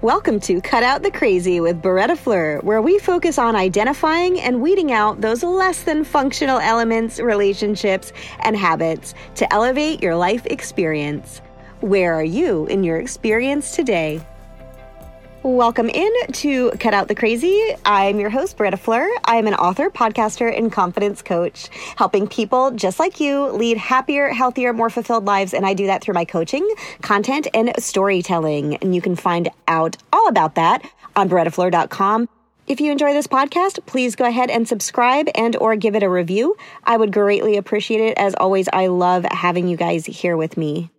Welcome to Cut Out the Crazy with Beretta Fleur, where we focus on identifying and weeding out those less than functional elements, relationships, and habits to elevate your life experience. Where are you in your experience today? Welcome in to Cut Out the Crazy. I'm your host, Beretta Fleur. I'm an author, podcaster, and confidence coach, helping people just like you lead happier, healthier, more fulfilled lives. And I do that through my coaching, content, and storytelling. And you can find out all about that on berettafleur.com. If you enjoy this podcast, please go ahead and subscribe and or give it a review. I would greatly appreciate it. As always, I love having you guys here with me.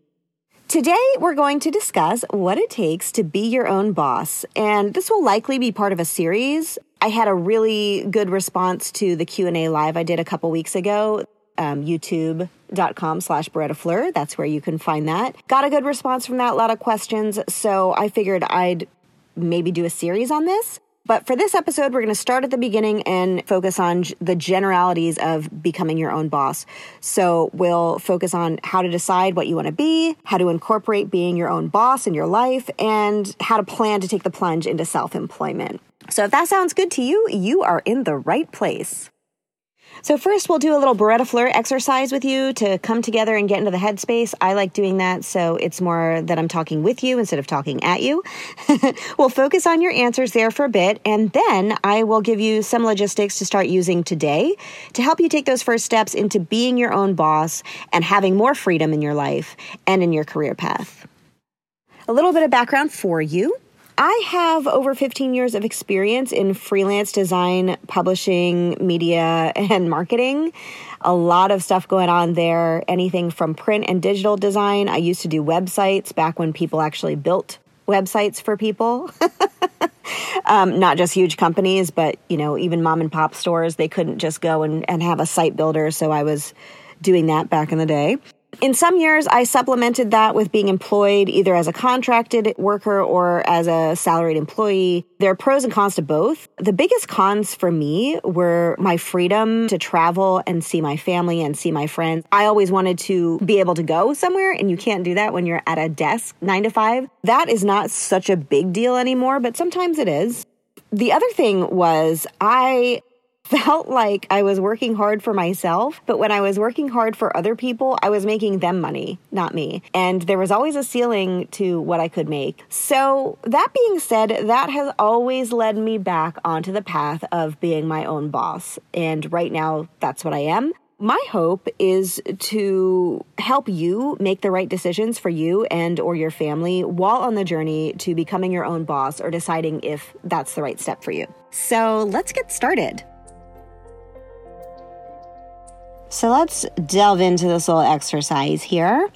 Today, we're going to discuss what it takes to be your own boss, and this will likely be part of a series. I had a really good response to the Q&A live I did a couple weeks ago. Um, youtube.com slash Beretta Fleur. That's where you can find that. Got a good response from that, a lot of questions. So I figured I'd maybe do a series on this. But for this episode, we're going to start at the beginning and focus on the generalities of becoming your own boss. So we'll focus on how to decide what you want to be, how to incorporate being your own boss in your life, and how to plan to take the plunge into self employment. So if that sounds good to you, you are in the right place. So first we'll do a little Beretta Fleur exercise with you to come together and get into the headspace. I like doing that so it's more that I'm talking with you instead of talking at you. we'll focus on your answers there for a bit and then I will give you some logistics to start using today to help you take those first steps into being your own boss and having more freedom in your life and in your career path. A little bit of background for you. I have over 15 years of experience in freelance design, publishing, media, and marketing. A lot of stuff going on there, anything from print and digital design. I used to do websites back when people actually built websites for people. um, not just huge companies, but you know, even mom and pop stores, they couldn't just go and, and have a site builder. So I was doing that back in the day. In some years, I supplemented that with being employed either as a contracted worker or as a salaried employee. There are pros and cons to both. The biggest cons for me were my freedom to travel and see my family and see my friends. I always wanted to be able to go somewhere, and you can't do that when you're at a desk nine to five. That is not such a big deal anymore, but sometimes it is. The other thing was I felt like I was working hard for myself, but when I was working hard for other people, I was making them money, not me. And there was always a ceiling to what I could make. So, that being said, that has always led me back onto the path of being my own boss. And right now, that's what I am. My hope is to help you make the right decisions for you and or your family while on the journey to becoming your own boss or deciding if that's the right step for you. So, let's get started. So let's delve into this little exercise here.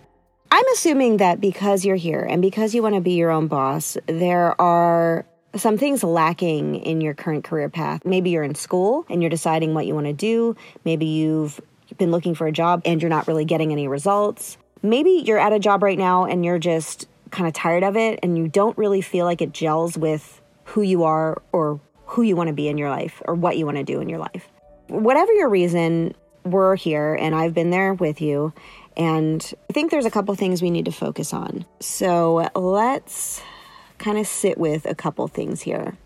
I'm assuming that because you're here and because you want to be your own boss, there are some things lacking in your current career path. Maybe you're in school and you're deciding what you want to do. Maybe you've been looking for a job and you're not really getting any results. Maybe you're at a job right now and you're just kind of tired of it and you don't really feel like it gels with who you are or who you want to be in your life or what you want to do in your life. Whatever your reason, we're here and I've been there with you. And I think there's a couple things we need to focus on. So let's kind of sit with a couple things here.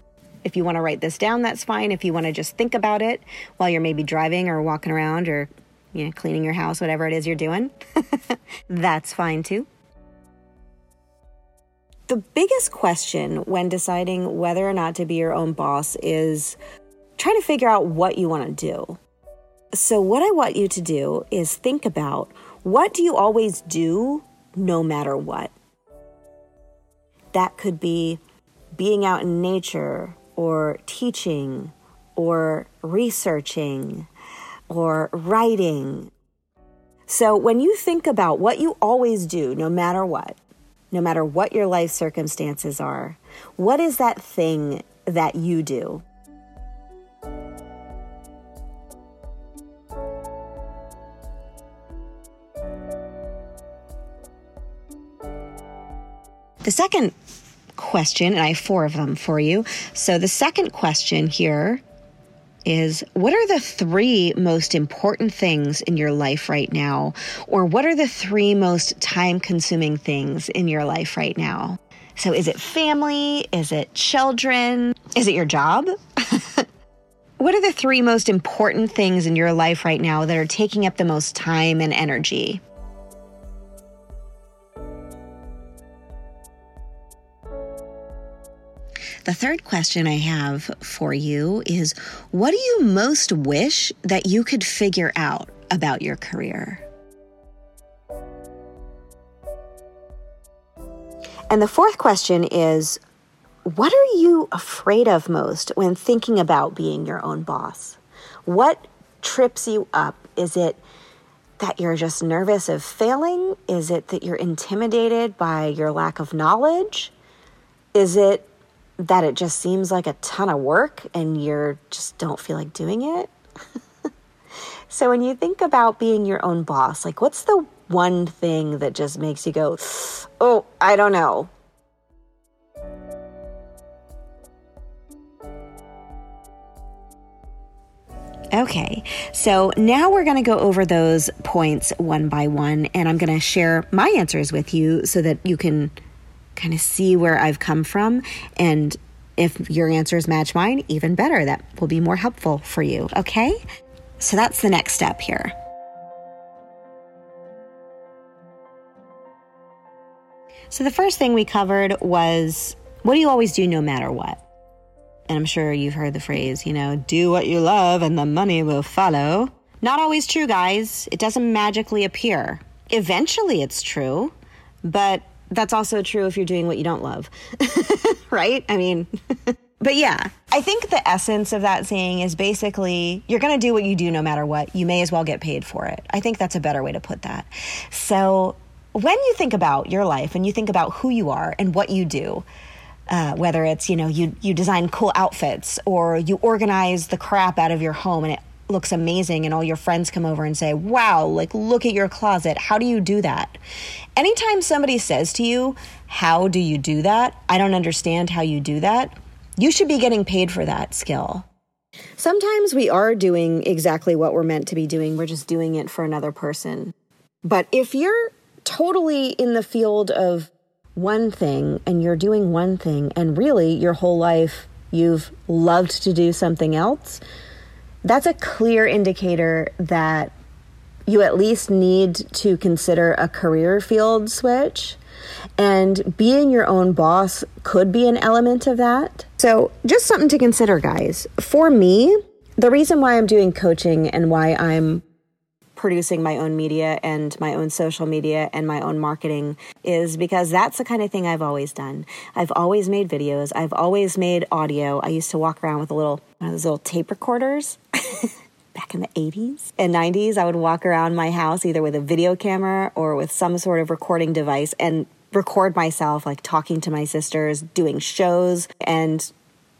If you want to write this down, that's fine. If you want to just think about it while you're maybe driving or walking around or you know, cleaning your house, whatever it is you're doing, that's fine too. The biggest question when deciding whether or not to be your own boss is trying to figure out what you want to do. So, what I want you to do is think about what do you always do no matter what? That could be being out in nature, or teaching, or researching, or writing. So, when you think about what you always do no matter what, no matter what your life circumstances are, what is that thing that you do? The second question, and I have four of them for you. So the second question here is what are the three most important things in your life right now? Or what are the three most time consuming things in your life right now? So, is it family? Is it children? Is it your job? what are the three most important things in your life right now that are taking up the most time and energy? The third question I have for you is What do you most wish that you could figure out about your career? And the fourth question is What are you afraid of most when thinking about being your own boss? What trips you up? Is it that you're just nervous of failing? Is it that you're intimidated by your lack of knowledge? Is it that it just seems like a ton of work and you just don't feel like doing it. so when you think about being your own boss, like what's the one thing that just makes you go, "Oh, I don't know." Okay, so now we're going to go over those points one by one, and I'm going to share my answers with you so that you can kind of see where I've come from. And if your answers match mine, even better. That will be more helpful for you. Okay? So that's the next step here. So the first thing we covered was what do you always do no matter what? And I'm sure you've heard the phrase, you know, do what you love and the money will follow. Not always true, guys. It doesn't magically appear. Eventually it's true, but that's also true if you're doing what you don't love, right? I mean, but yeah, I think the essence of that saying is basically you're going to do what you do no matter what. You may as well get paid for it. I think that's a better way to put that. So when you think about your life and you think about who you are and what you do, uh, whether it's you know you you design cool outfits or you organize the crap out of your home and it looks amazing and all your friends come over and say, "Wow, like look at your closet. How do you do that?" Anytime somebody says to you, "How do you do that?" I don't understand how you do that. You should be getting paid for that skill. Sometimes we are doing exactly what we're meant to be doing. We're just doing it for another person. But if you're totally in the field of one thing and you're doing one thing and really your whole life you've loved to do something else, that's a clear indicator that you at least need to consider a career field switch. And being your own boss could be an element of that. So, just something to consider, guys. For me, the reason why I'm doing coaching and why I'm producing my own media and my own social media and my own marketing is because that's the kind of thing I've always done. I've always made videos, I've always made audio. I used to walk around with a little one of those little tape recorders. back in the 80s and 90s, I would walk around my house either with a video camera or with some sort of recording device and record myself like talking to my sisters, doing shows and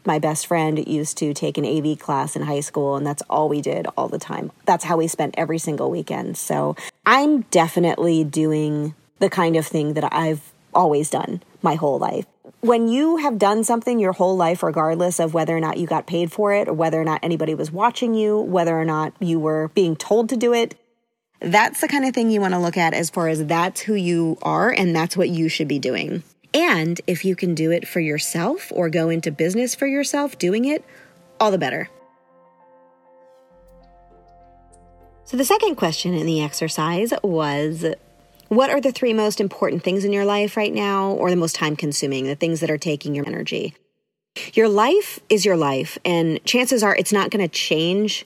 my best friend used to take an AV class in high school, and that's all we did all the time. That's how we spent every single weekend. So I'm definitely doing the kind of thing that I've always done my whole life. When you have done something your whole life, regardless of whether or not you got paid for it, or whether or not anybody was watching you, whether or not you were being told to do it, that's the kind of thing you want to look at as far as that's who you are and that's what you should be doing. And if you can do it for yourself or go into business for yourself doing it, all the better. So, the second question in the exercise was What are the three most important things in your life right now, or the most time consuming, the things that are taking your energy? Your life is your life, and chances are it's not going to change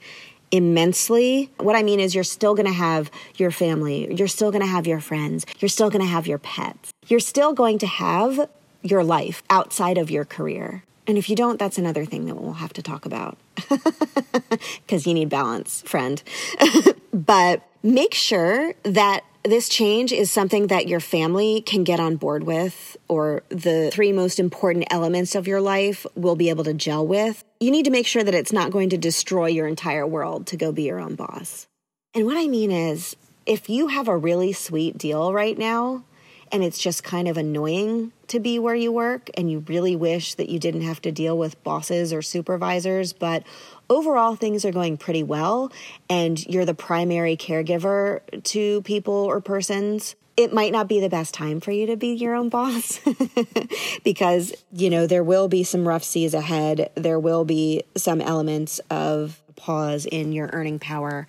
immensely. What I mean is, you're still going to have your family, you're still going to have your friends, you're still going to have your pets, you're still going to have your life outside of your career. And if you don't, that's another thing that we'll have to talk about because you need balance, friend. but make sure that this change is something that your family can get on board with, or the three most important elements of your life will be able to gel with. You need to make sure that it's not going to destroy your entire world to go be your own boss. And what I mean is, if you have a really sweet deal right now, and it's just kind of annoying to be where you work and you really wish that you didn't have to deal with bosses or supervisors, but overall things are going pretty well and you're the primary caregiver to people or persons, it might not be the best time for you to be your own boss because, you know, there will be some rough seas ahead. There will be some elements of pause in your earning power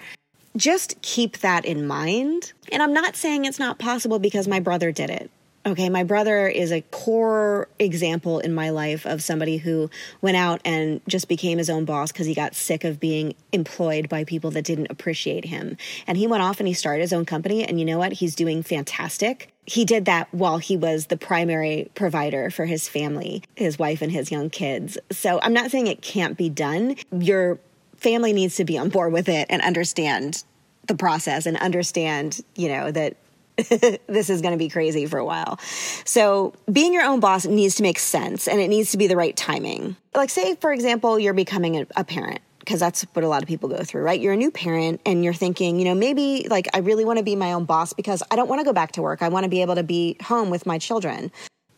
just keep that in mind. And I'm not saying it's not possible because my brother did it. Okay, my brother is a core example in my life of somebody who went out and just became his own boss because he got sick of being employed by people that didn't appreciate him. And he went off and he started his own company. And you know what? He's doing fantastic. He did that while he was the primary provider for his family, his wife, and his young kids. So I'm not saying it can't be done. Your family needs to be on board with it and understand the process and understand, you know, that this is going to be crazy for a while. So, being your own boss needs to make sense and it needs to be the right timing. Like, say, for example, you're becoming a, a parent because that's what a lot of people go through, right? You're a new parent and you're thinking, you know, maybe like I really want to be my own boss because I don't want to go back to work. I want to be able to be home with my children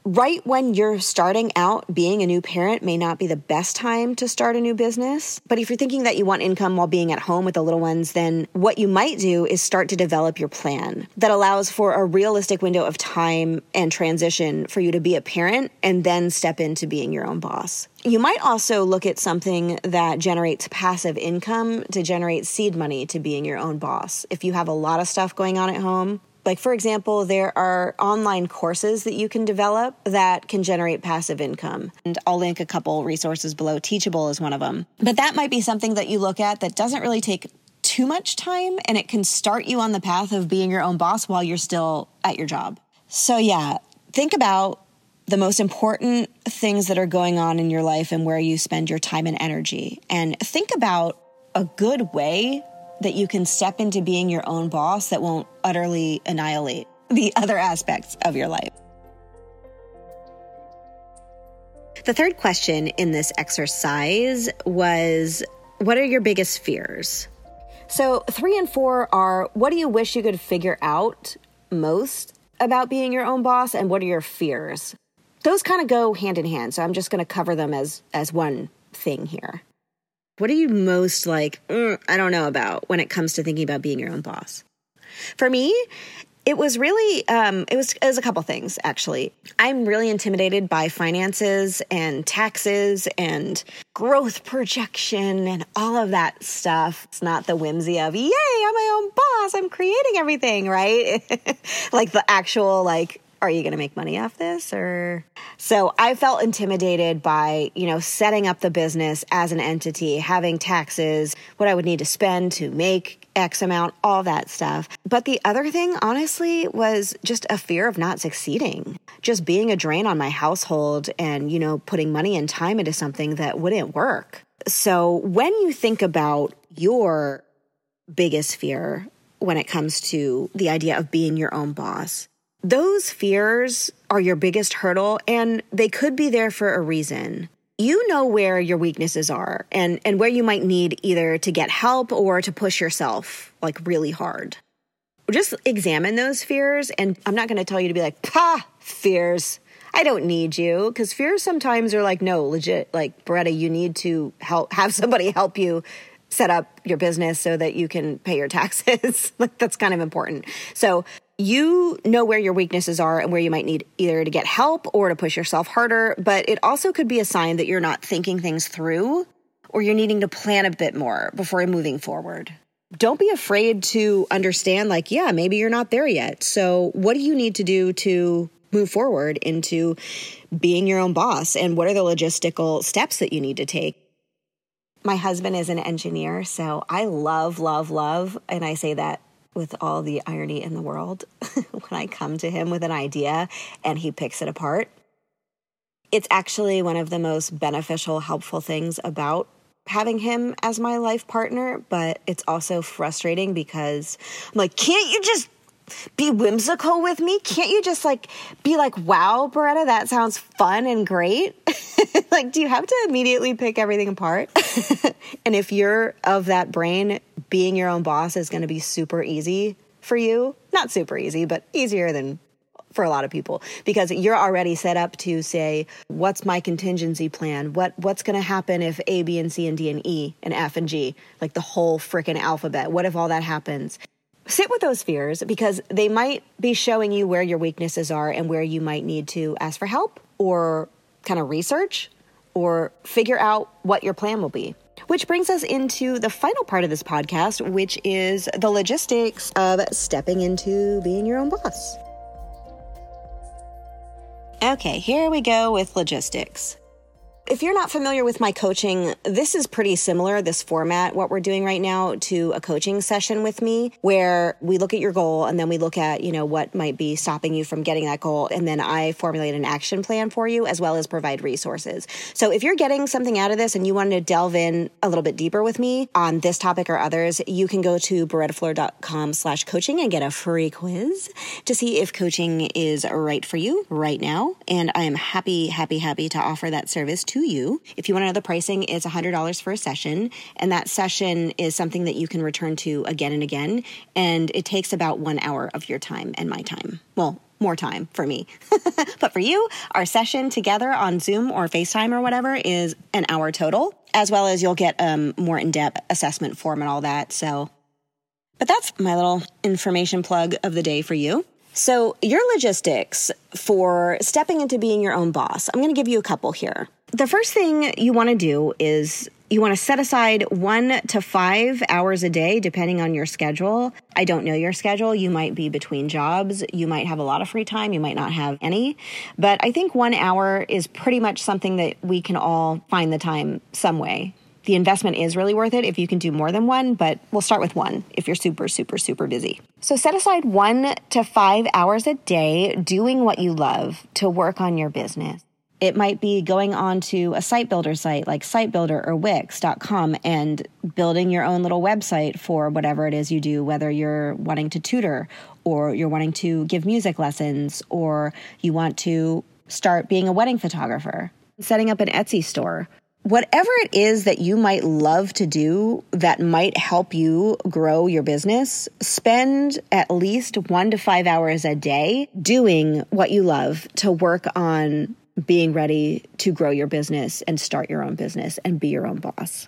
right when you're starting out being a new parent may not be the best time to start a new business. But if you're thinking that you want income while being at home with the little ones, then what you might do is start to develop your plan that allows for a realistic window of time and transition for you to be a parent and then step into being your own boss. You might also look at something that generates passive income to generate seed money to being your own boss. If you have a lot of stuff going on at home, like, for example, there are online courses that you can develop that can generate passive income. And I'll link a couple resources below. Teachable is one of them. But that might be something that you look at that doesn't really take too much time and it can start you on the path of being your own boss while you're still at your job. So, yeah, think about the most important things that are going on in your life and where you spend your time and energy. And think about a good way that you can step into being your own boss that won't utterly annihilate the other aspects of your life. The third question in this exercise was What are your biggest fears? So, three and four are What do you wish you could figure out most about being your own boss, and what are your fears? Those kind of go hand in hand. So, I'm just going to cover them as, as one thing here. What are you most like, mm, I don't know about when it comes to thinking about being your own boss? For me, it was really um, it was it was a couple things actually. I'm really intimidated by finances and taxes and growth projection and all of that stuff. It's not the whimsy of yay, I'm my own boss. I'm creating everything, right? like the actual like are you going to make money off this or? So i felt intimidated by you know setting up the business as an entity having taxes what i would need to spend to make x amount all that stuff. But the other thing honestly was just a fear of not succeeding. Just being a drain on my household and you know putting money and time into something that wouldn't work. So when you think about your biggest fear when it comes to the idea of being your own boss those fears are your biggest hurdle and they could be there for a reason. You know where your weaknesses are and, and where you might need either to get help or to push yourself like really hard. Just examine those fears. And I'm not going to tell you to be like, "Pa, fears. I don't need you. Because fears sometimes are like, no, legit, like, Beretta, you need to help, have somebody help you set up your business so that you can pay your taxes. like, that's kind of important. So you know where your weaknesses are and where you might need either to get help or to push yourself harder, but it also could be a sign that you're not thinking things through or you're needing to plan a bit more before moving forward. Don't be afraid to understand, like, yeah, maybe you're not there yet. So, what do you need to do to move forward into being your own boss? And what are the logistical steps that you need to take? My husband is an engineer, so I love, love, love, and I say that with all the irony in the world when I come to him with an idea and he picks it apart. It's actually one of the most beneficial, helpful things about having him as my life partner, but it's also frustrating because I'm like, can't you just be whimsical with me? Can't you just like be like, wow, Beretta, that sounds fun and great? like, do you have to immediately pick everything apart? and if you're of that brain, being your own boss is going to be super easy for you. Not super easy, but easier than for a lot of people because you're already set up to say, what's my contingency plan? What what's going to happen if A, B, and C and D and E and F and G, like the whole freaking alphabet? What if all that happens? Sit with those fears because they might be showing you where your weaknesses are and where you might need to ask for help or kind of research or figure out what your plan will be. Which brings us into the final part of this podcast, which is the logistics of stepping into being your own boss. Okay, here we go with logistics. If you're not familiar with my coaching, this is pretty similar, this format, what we're doing right now, to a coaching session with me, where we look at your goal and then we look at, you know, what might be stopping you from getting that goal. And then I formulate an action plan for you as well as provide resources. So if you're getting something out of this and you want to delve in a little bit deeper with me on this topic or others, you can go to berettafleur.com slash coaching and get a free quiz to see if coaching is right for you right now. And I am happy, happy, happy to offer that service to to you. If you want to know the pricing, it's $100 for a session. And that session is something that you can return to again and again. And it takes about one hour of your time and my time. Well, more time for me. but for you, our session together on Zoom or FaceTime or whatever is an hour total, as well as you'll get um, more in depth assessment form and all that. So, but that's my little information plug of the day for you. So, your logistics for stepping into being your own boss, I'm going to give you a couple here. The first thing you want to do is you want to set aside one to five hours a day, depending on your schedule. I don't know your schedule. You might be between jobs. You might have a lot of free time. You might not have any. But I think one hour is pretty much something that we can all find the time some way. The investment is really worth it if you can do more than one, but we'll start with one if you're super, super, super busy. So set aside one to five hours a day doing what you love to work on your business. It might be going on to a site builder site like SiteBuilder or Wix.com and building your own little website for whatever it is you do, whether you're wanting to tutor or you're wanting to give music lessons or you want to start being a wedding photographer, setting up an Etsy store. Whatever it is that you might love to do that might help you grow your business, spend at least one to five hours a day doing what you love to work on being ready to grow your business and start your own business and be your own boss.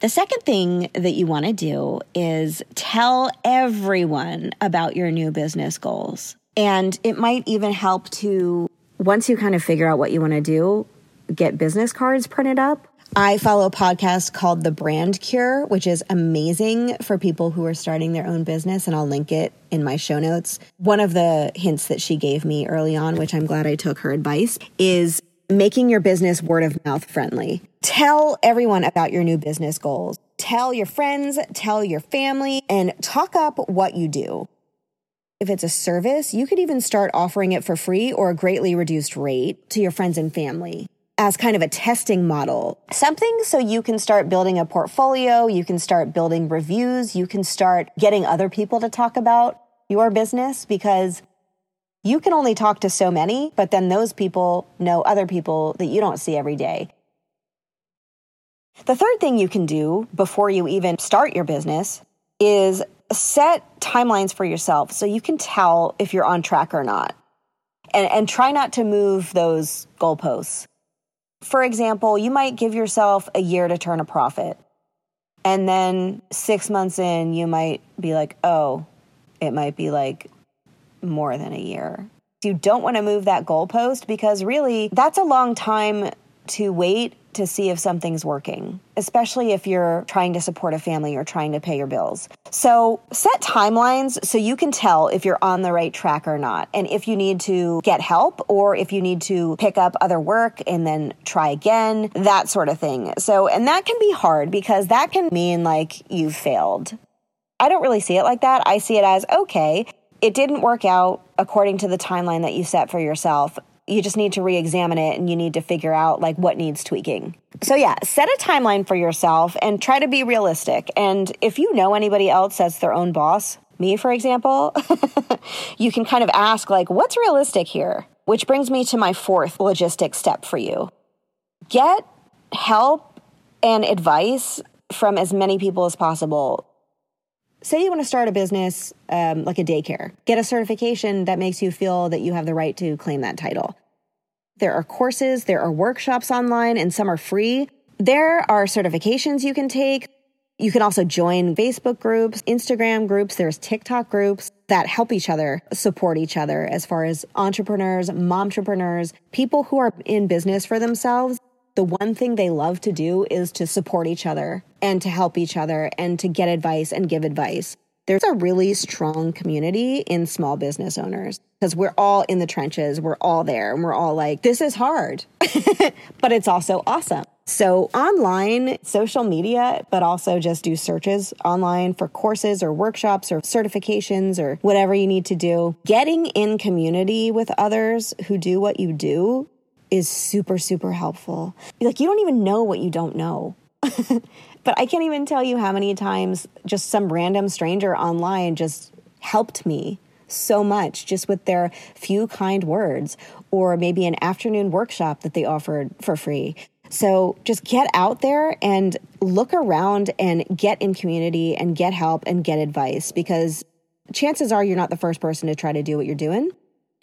The second thing that you want to do is tell everyone about your new business goals. And it might even help to, once you kind of figure out what you want to do, get business cards printed up I follow a podcast called The Brand Cure, which is amazing for people who are starting their own business, and I'll link it in my show notes. One of the hints that she gave me early on, which I'm glad I took her advice, is making your business word of mouth friendly. Tell everyone about your new business goals. Tell your friends, tell your family, and talk up what you do. If it's a service, you could even start offering it for free or a greatly reduced rate to your friends and family as kind of a testing model. Something so you can start building a portfolio, you can start building reviews, you can start getting other people to talk about your business because you can only talk to so many, but then those people know other people that you don't see every day. The third thing you can do before you even start your business is set timelines for yourself so you can tell if you're on track or not. And, and try not to move those goalposts. For example, you might give yourself a year to turn a profit. And then six months in, you might be like, oh, it might be like more than a year. You don't want to move that goalpost because really that's a long time to wait to see if something's working, especially if you're trying to support a family or trying to pay your bills. So set timelines so you can tell if you're on the right track or not. And if you need to get help or if you need to pick up other work and then try again, that sort of thing. So, and that can be hard because that can mean like you've failed. I don't really see it like that. I see it as okay, it didn't work out according to the timeline that you set for yourself you just need to re-examine it and you need to figure out like what needs tweaking. So yeah, set a timeline for yourself and try to be realistic. And if you know anybody else that's their own boss, me for example, you can kind of ask like what's realistic here? Which brings me to my fourth logistic step for you. Get help and advice from as many people as possible Say you want to start a business um, like a daycare, get a certification that makes you feel that you have the right to claim that title. There are courses, there are workshops online, and some are free. There are certifications you can take. You can also join Facebook groups, Instagram groups, there's TikTok groups that help each other, support each other as far as entrepreneurs, momtrepreneurs, people who are in business for themselves. The one thing they love to do is to support each other and to help each other and to get advice and give advice. There's a really strong community in small business owners because we're all in the trenches. We're all there and we're all like, this is hard, but it's also awesome. So online, social media, but also just do searches online for courses or workshops or certifications or whatever you need to do. Getting in community with others who do what you do is super, super helpful. Like you don't even know what you don't know. but I can't even tell you how many times just some random stranger online just helped me so much just with their few kind words or maybe an afternoon workshop that they offered for free so just get out there and look around and get in community and get help and get advice because chances are you're not the first person to try to do what you're doing.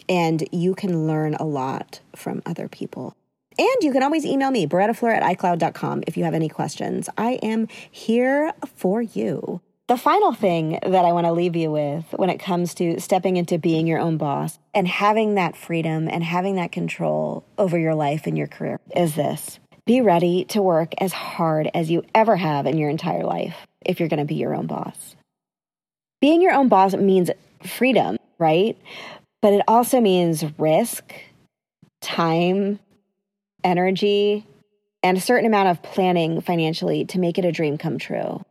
And you can learn a lot from other people. And you can always email me, berettafleur at iCloud.com, if you have any questions. I am here for you. The final thing that I want to leave you with when it comes to stepping into being your own boss and having that freedom and having that control over your life and your career is this be ready to work as hard as you ever have in your entire life if you're going to be your own boss. Being your own boss means freedom, right? But it also means risk, time, energy, and a certain amount of planning financially to make it a dream come true.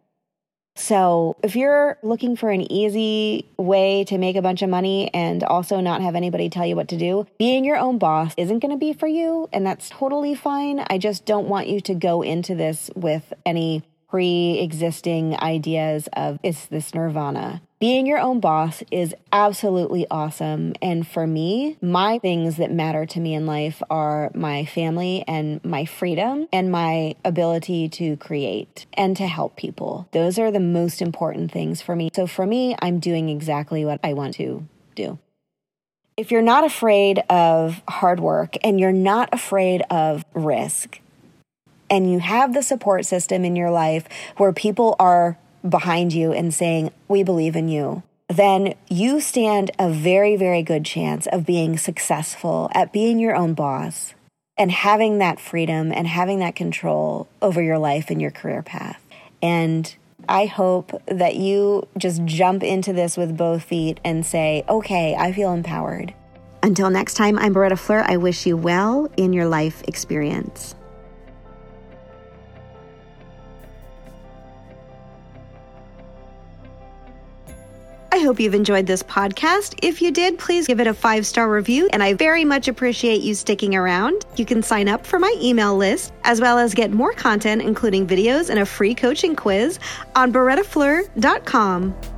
So, if you're looking for an easy way to make a bunch of money and also not have anybody tell you what to do, being your own boss isn't going to be for you, and that's totally fine. I just don't want you to go into this with any pre existing ideas of is this nirvana? Being your own boss is absolutely awesome. And for me, my things that matter to me in life are my family and my freedom and my ability to create and to help people. Those are the most important things for me. So for me, I'm doing exactly what I want to do. If you're not afraid of hard work and you're not afraid of risk, and you have the support system in your life where people are behind you and saying, We believe in you, then you stand a very, very good chance of being successful at being your own boss and having that freedom and having that control over your life and your career path. And I hope that you just jump into this with both feet and say, okay, I feel empowered. Until next time, I'm Beretta Fleur. I wish you well in your life experience. Hope you've enjoyed this podcast. If you did, please give it a five star review, and I very much appreciate you sticking around. You can sign up for my email list, as well as get more content, including videos and a free coaching quiz on berettafleur.com.